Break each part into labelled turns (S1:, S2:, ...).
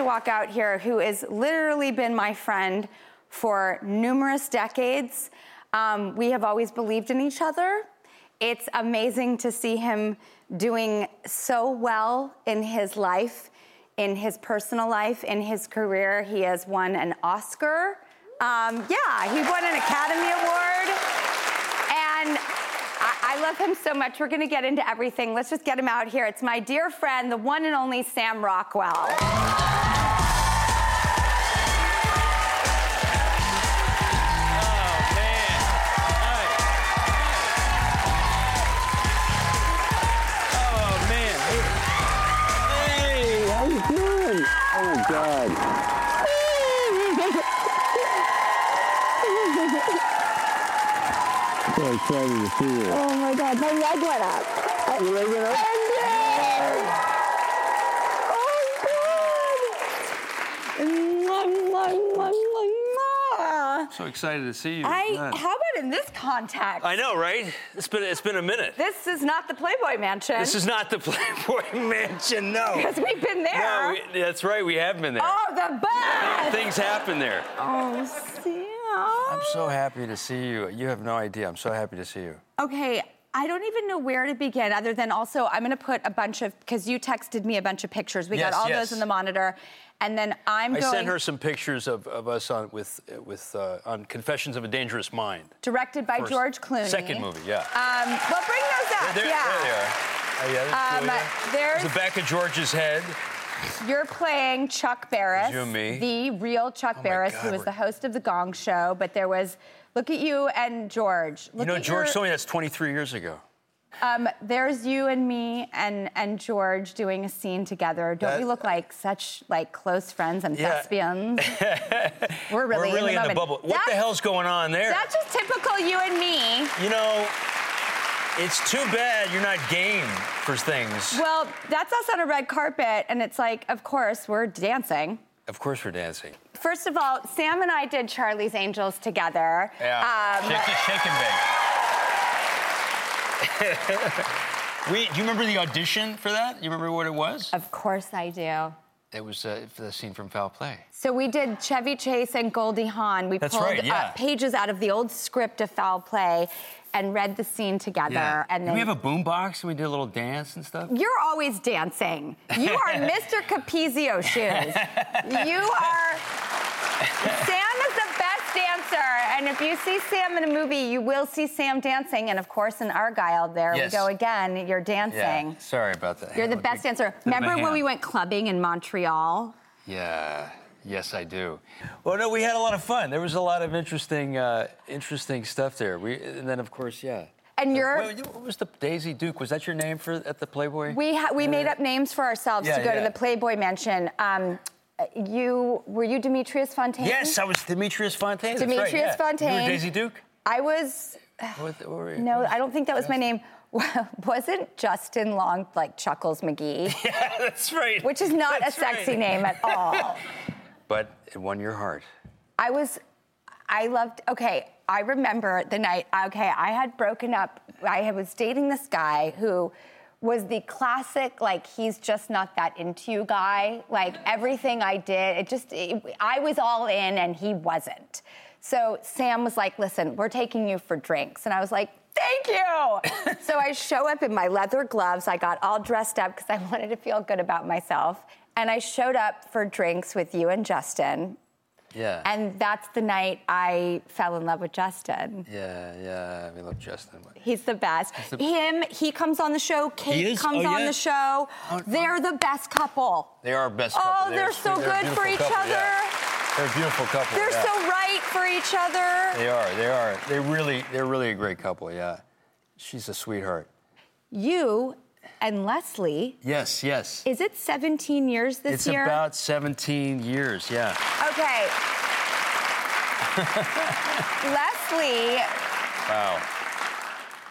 S1: To walk out here who has literally been my friend for numerous decades. Um, we have always believed in each other. It's amazing to see him doing so well in his life, in his personal life, in his career. He has won an Oscar. Um, yeah, he won an Academy Award. And I, I love him so much. We're going to get into everything. Let's just get him out here. It's my dear friend, the one and only Sam Rockwell.
S2: So excited to see you.
S3: Oh my god, my leg went up.
S2: You leg went up? Oh, so excited to see you.
S1: I,
S2: God.
S1: how about in this context?
S2: I know, right? It's been it's been a minute.
S1: This is not the Playboy Mansion.
S2: This is not the Playboy Mansion, no.
S1: because we've been there.
S2: No, we, that's right. We have been there.
S1: oh, the best.
S2: Things happen there.
S1: Oh, Sam.
S2: I'm so happy to see you. You have no idea. I'm so happy to see you.
S1: Okay, I don't even know where to begin other than also I'm going to put a bunch of because you texted me a bunch of pictures. We
S2: Yes,
S1: got all
S2: yes.
S1: those in the monitor, and then I'm
S2: I
S1: going
S2: sent her some pictures of, of us on with with uh, on Confessions of a Dangerous Mind.
S1: directed by
S2: First-
S1: George Clooney.
S2: Second movie, yeah.
S1: Um, well, bring those up.
S2: there,
S1: yeah.
S2: there they are. Oh, yeah, that's
S1: Um,
S2: Julia.
S1: there's-
S2: the back of George's head.
S1: You're playing Chuck Barris,
S2: you and me.
S1: the real Chuck
S2: Oh
S1: Barris,
S2: God,
S1: who was
S2: we're-
S1: the host of the Gong Show. But there was, look at you and George. Look
S2: you know,
S1: at
S2: George
S1: your-
S2: told me that's 23 years ago.
S1: Um, there's you and me and and George doing a scene together. Don't
S2: That-
S1: we look like such like close friends and
S2: Yeah.
S1: thespians? We're really,
S2: We're really in,
S1: in,
S2: the,
S1: moment.
S2: bubble. What the hell's going on there?
S1: That's just typical you and me.
S2: You know, it's too bad you're not game for things.
S1: Well, that's us on a red carpet, and it's like, of course, we're dancing.
S2: Of course we're dancing.
S1: First of all, Sam and I did Charlie's Angels together. Um,
S2: shake, it, shake and bake. we, do you remember the audition for that? You remember what it was?
S1: of course I do.
S2: It was uh, for the scene from Foul Play.
S1: So we did Chevy Chase and Goldie Hawn. We
S2: That's
S1: pulled
S2: right, yeah.
S1: uh, pages out of the old script of Foul Play and read the scene together. And then
S2: we have a boombox and we did a little dance and stuff?
S1: You're always dancing. You are Mr. Capezio shoes. You are. Sam is the best dancer, and if you see Sam in a movie, you will see Sam dancing. And of course, in Argylle, there
S2: Yes.
S1: we go again. You're dancing.
S2: Yeah. Sorry about that.
S1: You're the best dancer.
S2: bit of a
S1: Remember when we went clubbing in Montreal?
S2: Yeah. Yes, I do. Well, no, we had a lot of fun. There was a lot of interesting, uh, interesting stuff there. We, and then, of course, yeah.
S1: And you're.
S2: Well, what was the Daisy Duke? Was that your name for at the Playboy?
S1: We ha- we made up names for ourselves
S2: Yeah,
S1: to go to the Playboy Mansion. Um, you were you Demetrius Fontaine?
S2: yes, I was Demetrius Fontaine. that's right,
S1: Demetrius
S2: yeah. You
S1: Fontaine.
S2: were Daisy Duke.
S1: I was.
S2: What, what were you?
S1: No, I don't think that was my name. wasn't Justin Long like Chuckles McGee?
S2: Yeah, that's right.
S1: Which is not
S2: That's
S1: a sexy
S2: right.
S1: name at all.
S2: But it won your heart.
S1: I was, I loved, okay, I remember the night, okay, I had broken up, I was dating this guy who was the classic, like, he's just not that into you guy. Like, everything I did, it just, it, I was all in and he wasn't. So Sam was like, listen, we're taking you for drinks. And I was like, thank you. so I show up in my leather gloves. I got all dressed up because I wanted to feel good about myself. And I showed up for drinks with you and Justin.
S2: Yeah.
S1: And that's the night I fell in love with Justin.
S2: yeah, yeah. We love Justin.
S1: He's the best. Him, he comes on the show. Kate comes
S2: Oh,
S1: on
S2: yeah?
S1: the show.
S2: Oh,
S1: They're oh. the best couple.
S2: They are best couple.
S1: Oh, they're so
S2: sweet- a
S1: good for each
S2: couple,
S1: other.
S2: yeah. They're a beautiful couple.
S1: They're
S2: yeah.
S1: so right for each other.
S2: They are. They are. They really. They're really a great couple. Yeah. She's a sweetheart.
S1: You and Leslie,
S2: Yes. Yes.
S1: is it 17 years this
S2: it's
S1: year?
S2: It's about 17 years. Yeah.
S1: Okay. Leslie,
S2: Wow.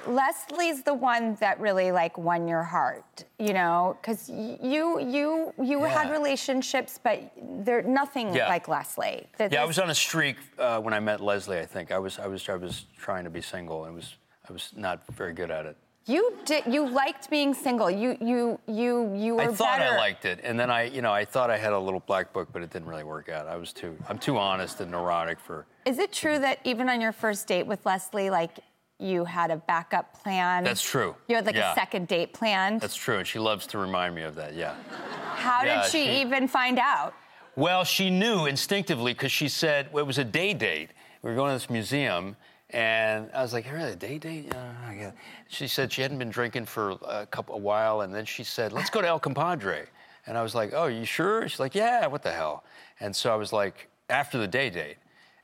S1: Leslie's the one that really like won your heart, you know, because you you you had relationships, but they're nothing
S2: Yeah.
S1: like Leslie. Th-
S2: Yeah, I was on a streak uh, when I met Leslie. I think I was. I was. I was trying to be single, and was. I was not very good at it.
S1: You did. You liked being single. You you you you were
S2: I thought
S1: better.
S2: I liked it, and then I, you know, I thought I had a little black book, but it didn't really work out. I was too. I'm too honest and neurotic for.
S1: Is it true that even on your first date with Leslie, like you had a backup plan?
S2: That's true.
S1: You had like
S2: Yeah.
S1: a second date planned.
S2: That's true, and she loves to remind me of that. Yeah.
S1: How
S2: yeah,
S1: did she,
S2: she-
S1: even find out?
S2: Well, she knew instinctively because she said well, it was a day date. We were going to this museum, and I was like, "Really, a day date?" Uh, yeah. She said she hadn't been drinking for a couple a while, and then she said, "Let's go to El Compadre." And I was like, "Oh, you sure?" She's like, "Yeah, what the hell?" And so I was like, after the day date,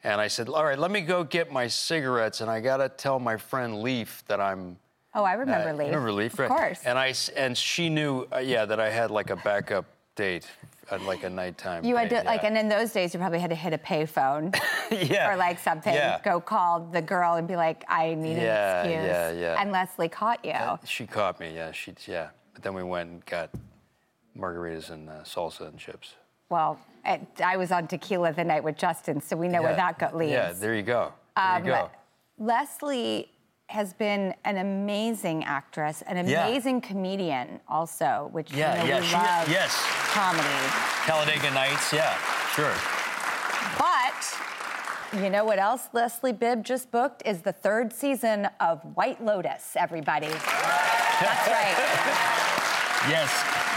S2: and I said, "All right, let me go get my cigarettes, and I gotta tell my friend Leaf that I'm."
S1: Oh, I remember
S2: Uh,
S1: Leaf.
S2: Remember Leaf,
S1: Of
S2: right?
S1: course.
S2: And I and she knew, uh, yeah, that I had like a backup date, uh, like a nighttime.
S1: you had to like, and in those days, you probably had to hit a payphone
S2: yeah.
S1: or like something.
S2: Yeah.
S1: Go call the girl and be like, "I need
S2: Yeah,
S1: an excuse."
S2: yeah, yeah.
S1: And Leslie caught you.
S2: Uh, She caught me, yeah. She, yeah. But then we went and got margaritas and uh, salsa and chips.
S1: Well, I was on tequila the night with Justin, so we know where that got leads.
S2: Yeah, there you go. There
S1: Um,
S2: you go.
S1: Leslie has been an amazing actress, an
S2: Yeah.
S1: amazing comedian also, which
S2: Yeah,
S1: you know,
S2: yeah,
S1: we
S2: she-
S1: love
S2: yes.
S1: comedy.
S2: Talladega Nights, yeah, sure.
S1: But you know what else Leslie Bibb just booked is the third season of White Lotus, everybody. That's right.
S2: Yes,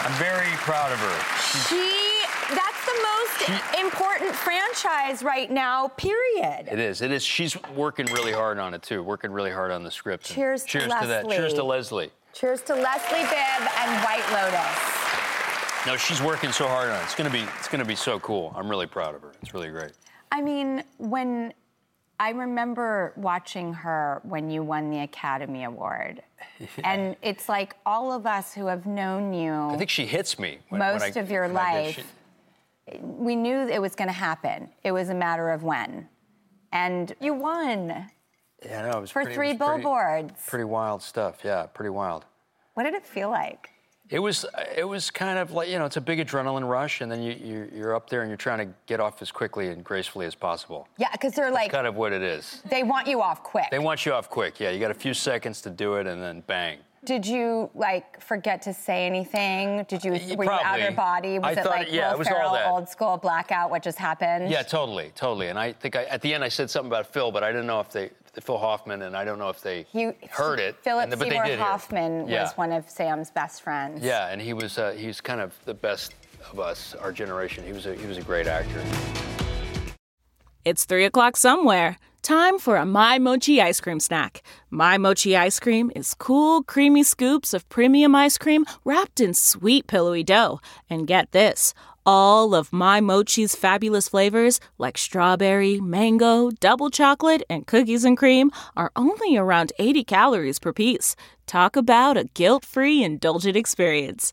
S2: I'm very proud of her. She's,
S1: She that's the most important franchise right now, period.
S2: it is, it is. She's working really hard on it too, working really hard on the script. and
S1: Cheers to
S2: cheers to that. Cheers to
S1: Leslie. Cheers to Leslie Bibb and White Lotus.
S2: No, she's working so hard on it. It's gonna be, it's gonna be so cool. I'm really proud of her. It's really great.
S1: I mean, when I remember watching her when you won the Academy Award. And it's like all of us who have known you,
S2: I think she hits me. When, when
S1: Most
S2: I-
S1: of your
S2: when
S1: life. We knew it was going to happen. It was a matter of when. And you won.
S2: Yeah, no, it was
S1: For
S2: pretty,
S1: three
S2: was
S1: billboards.
S2: Pretty wild stuff. Yeah, pretty wild.
S1: What did it feel like?
S2: It was it was kind of like you know it's a big adrenaline rush and then you you're, you're up there and you're trying to get off as quickly and gracefully as possible.
S1: Yeah, because they're like,
S2: Kind of what it is.
S1: they want you off quick.
S2: They want you off quick. Yeah, you got a few seconds to do it and then bang.
S1: Did you like forget to say anything? Did you
S2: Y-
S1: were you out
S2: probably.
S1: of body? Was
S2: I
S1: it
S2: thought-
S1: like
S2: yeah,
S1: Will
S2: it was all
S1: Ferrell,
S2: that.
S1: old school blackout? What just happened?
S2: Yeah, totally, totally. And I think I, at the end I said something about Phil, but I didn't know if they Phil Hoffman and I don't know if they
S1: He,
S2: heard it.
S1: Philip
S2: and, but
S1: Seymour
S2: did hear it.
S1: Hoffman
S2: yeah.
S1: was one of Sam's best friends.
S2: Yeah, and he was uh, he's kind of the best of us, our generation. He was a, he was a great actor.
S4: It's 3 o'clock somewhere. Time for a My Mochi ice cream snack. My Mochi ice cream is cool, creamy scoops of premium ice cream wrapped in sweet, pillowy dough. And get this all of My Mochi's fabulous flavors, like strawberry, mango, double chocolate, and cookies and cream, are only around 80 calories per piece. Talk about a guilt free, indulgent experience.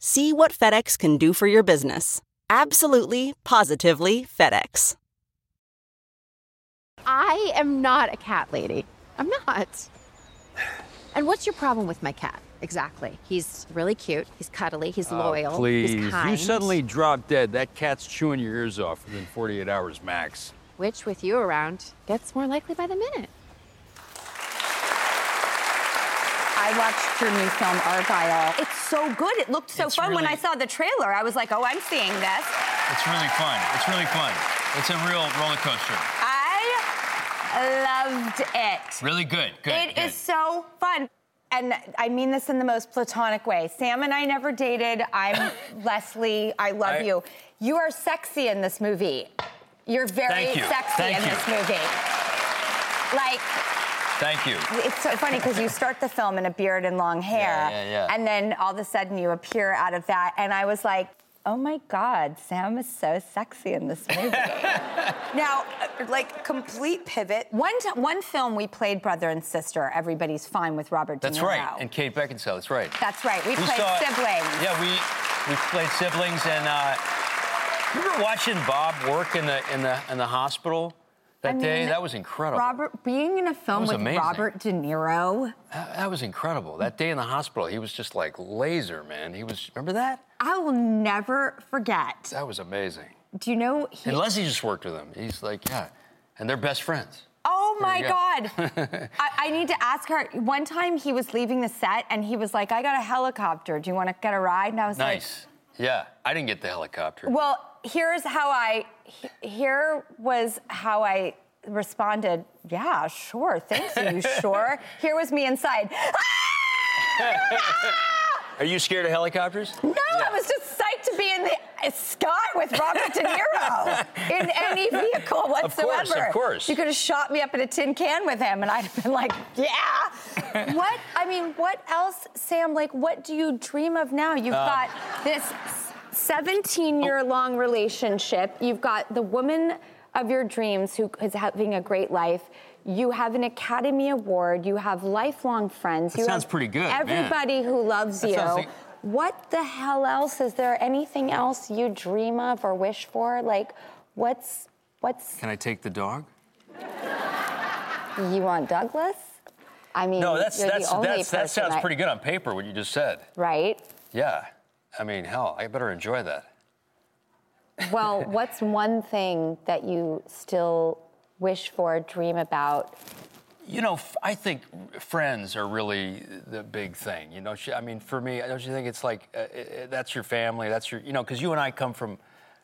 S5: See what FedEx can do for your business. Absolutely, positively FedEx.
S6: I am not a cat lady. I'm not. And what's your problem with my cat? Exactly. He's really cute. He's cuddly. He's uh, loyal.
S2: Oh, please.
S6: He's kind.
S2: You suddenly drop dead. That cat's chewing your ears off within 48 hours max.
S6: Which, with you around, gets more likely by the minute.
S1: I watched your new film Argylle. It's so good. It looked so
S2: It's
S1: fun when I saw the trailer. I was like, oh, I'm seeing this.
S2: It's really fun. It's really fun. It's a real roller coaster.
S1: I loved it.
S2: Really good. Good.
S1: It
S2: good.
S1: is so fun. And I mean this in the most platonic way. Sam and I never dated. I'm Leslie. I love
S2: I-
S1: you. You are sexy in this movie. You're very
S2: Thank you.
S1: sexy
S2: Thank
S1: in
S2: you.
S1: this movie. Like,
S2: Thank you.
S1: it's so funny because you start the film in a beard and long hair,
S2: Yeah, yeah, yeah.
S1: and then all of a sudden you appear out of that, and I was like, oh my God, Sam is so sexy in this movie. now, uh, like complete pivot. One t- one film we played brother and sister. Everybody's fine with Robert De
S2: That's
S1: Niro.
S2: right. And Kate Beckinsale. That's right.
S1: That's right. We,
S2: We
S1: played
S2: saw-
S1: siblings.
S2: Yeah, we we played siblings, and uh, remember watching Bob work in the in the in the hospital that
S1: I
S2: day? That was incredible.
S1: Robert being in a film with
S2: amazing.
S1: Robert De Niro.
S2: That, that was incredible. That day in the hospital, he was just like laser, man. He was. Remember that?
S1: I will never forget.
S2: That was amazing.
S1: Do you know he?
S2: And Leslie just worked with him. He's like, yeah, and they're best friends.
S1: Oh my
S2: go.
S1: God. I, I need to ask her. One time he was leaving the set and he was like, I got a helicopter. Do you want to get a ride? And I was like
S2: Nice. Yeah, I didn't get the helicopter.
S1: Well, here's how I, here was how I responded. Yeah, sure. Thanks. Are you sure? Here was me inside. Ah!
S2: Are you scared of helicopters?
S1: No, I was just psyched to be in the sky with Robert De Niro in any vehicle whatsoever.
S2: Of course, of course.
S1: You could have shot me up in a tin can with him, and I'd have been like, yeah. what? I mean, what else, Sam? Like, what do you dream of now? You've
S2: Um,
S1: got this 17 year long relationship. You've got the woman of your dreams who is having a great life. You have an Academy Award. You have lifelong friends.
S2: That
S1: you
S2: sounds pretty good, man.
S1: Everybody who loves
S2: That
S1: you.
S2: like-
S1: What the hell else? Is there anything else you dream of or wish for? Like, what's what's
S2: Can I take the dog?
S1: you want Douglas? I mean,
S2: No, that's
S1: you're
S2: that's
S1: the only
S2: that's that
S1: person
S2: sounds
S1: I-
S2: pretty good on paper. What you just said.
S1: right?
S2: Yeah. I mean, hell, I better enjoy that.
S1: Well, what's one thing that you still wish for, dream about?
S2: You know, I think friends are really the big thing. You know, I mean, for me, don't you think it's like uh, uh, that's your family, that's your, you know, because you and I come from,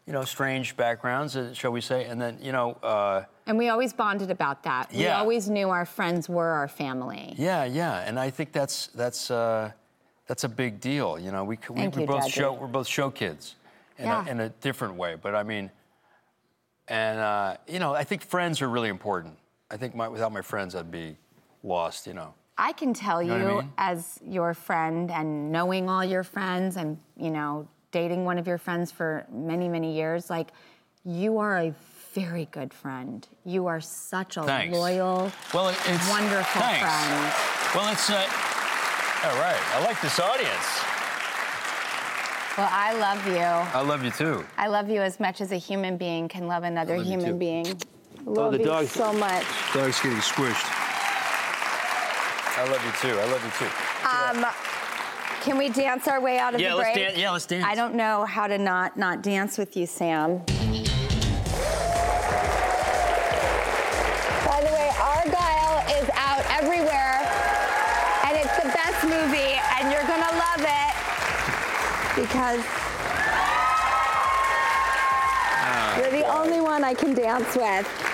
S2: you know, strange backgrounds, uh, shall we say, and then you know, uh,
S1: And we always bonded about that. We always knew our friends were our family.
S2: yeah, yeah, and I think that's that's uh, that's a big deal. You know, we we,
S1: Thank
S2: we
S1: you,
S2: both
S1: Daddy.
S2: show we're both show kids, in,
S1: Yeah.
S2: a, in a different way. But I mean, and uh, you know, I think friends are really important. I think my, without my friends, I'd be lost. You know.
S1: I can tell you,
S2: know I mean?
S1: as your friend and knowing all your friends and, you know, dating one of your friends for many, many years, like, you are a very good friend. You are such a
S2: Thanks.
S1: loyal,
S2: Well, it's
S1: wonderful
S2: thanks.
S1: friend.
S2: Well, it's uh, all right. I like this audience.
S1: Well, I love you.
S2: I love you too.
S1: I love you as much as a human being can love another
S2: love
S1: human being. Love
S2: oh,
S1: the
S2: dog.
S1: so much.
S2: Dog's getting squished. I love you too. I love you too.
S1: Um, can we dance our way out of
S2: yeah,
S1: the break?
S2: Let's dance. yeah, let's dance.
S1: I don't know how to not not dance with you, Sam. By the way, Argylle is out everywhere, and it's the best movie, and you're gonna love it because ah, you're the only one
S3: I can dance with.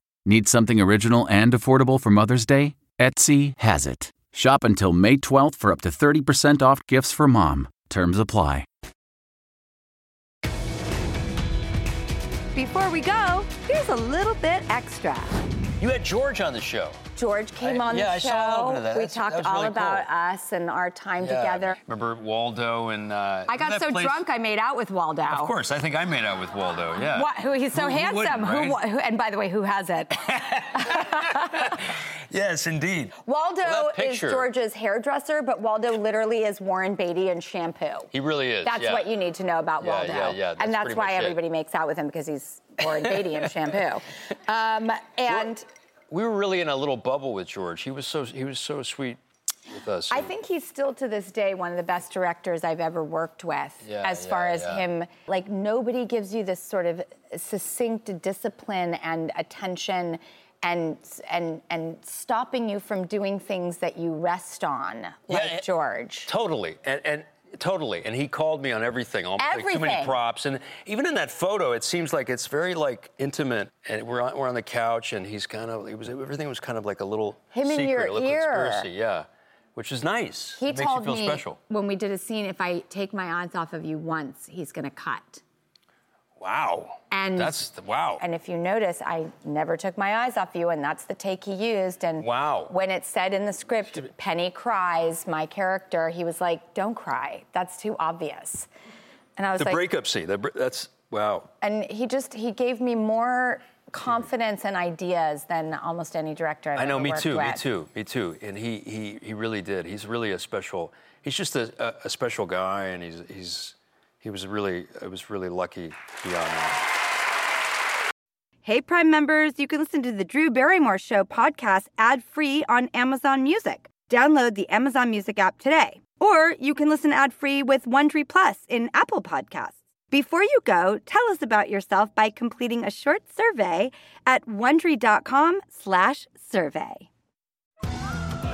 S7: Need something original and affordable for Mother's Day? Etsy has it. Shop until May 12th for up to 30% off gifts for mom. Terms apply.
S1: Before we go, here's a little bit extra.
S2: You had George on the show.
S1: George came
S2: I-
S1: on
S2: yeah,
S1: the
S2: I
S1: show.
S2: saw a little bit of that.
S1: We
S2: That's-
S1: talked
S2: that was
S1: all
S2: really
S1: about
S2: cool.
S1: us and our time
S2: Yeah.
S1: together.
S2: Remember Waldo and. Uh,
S1: I got so
S2: place-
S1: drunk I made out with Waldo.
S2: Of course, I think I made out with Waldo. Yeah.
S1: What, who he's so
S2: Who- who
S1: handsome. Who,
S2: right?
S1: wa- who, and by the way, who has it?
S2: Yes, indeed.
S1: Waldo
S2: Well, that
S1: is
S2: picture-
S1: George's hairdresser, but Waldo literally is Warren Beatty in shampoo.
S2: He really is.
S1: That's
S2: yeah.
S1: what you need to know about
S2: Yeah,
S1: Waldo.
S2: yeah, yeah, that's
S1: and that's why
S2: much it.
S1: everybody makes out with him because he's Beatty in shampoo. Um, and
S2: We were really in a little bubble with George. He was so he was so sweet with us.
S1: I think he's still to this day one of the best directors I've ever worked with.
S2: Yeah,
S1: as far as
S2: yeah.
S1: him, like nobody gives you this sort of succinct discipline and attention. And, and and stopping you from doing things that you rest on, like George.
S2: Totally, and, and totally, and he called me on everything. all- Like too many props, and even in that photo, it seems like it's very like intimate. And we're on, we're on the couch, and he's kind of it was everything was kind of like a little
S1: Him in
S2: secret,
S1: your
S2: a little
S1: ear.
S2: conspiracy, yeah, which is nice.
S1: He
S2: it makes
S1: told
S2: you feel
S1: me
S2: special.
S1: when we did a scene, if I take my eyes off of you once, he's gonna cut.
S2: Wow,
S1: And
S2: that's the, wow.
S1: And if you notice, I never took my eyes off you, and that's the take he used. And
S2: Wow.
S1: when it said in the script, Penny cries, my character, he was like, "Don't cry. That's too obvious." And I was
S2: the
S1: like,
S2: breakup scene. That's wow.
S1: and he just he gave me more confidence and ideas than almost any director I've
S2: I know, me too, me too, me too. And he, he, he really did. He's really a special. He's just a, a, a special guy, and he's, he's, he was really, I was really lucky to be on that.
S8: Hey, Prime members, you can listen to the Drew Barrymore Show podcast ad free on Amazon Music. Download the Amazon Music app today. Or you can listen ad free with Wondery Plus in Apple Podcasts. Before you go, tell us about yourself by completing a short survey at wondery.com/slash survey.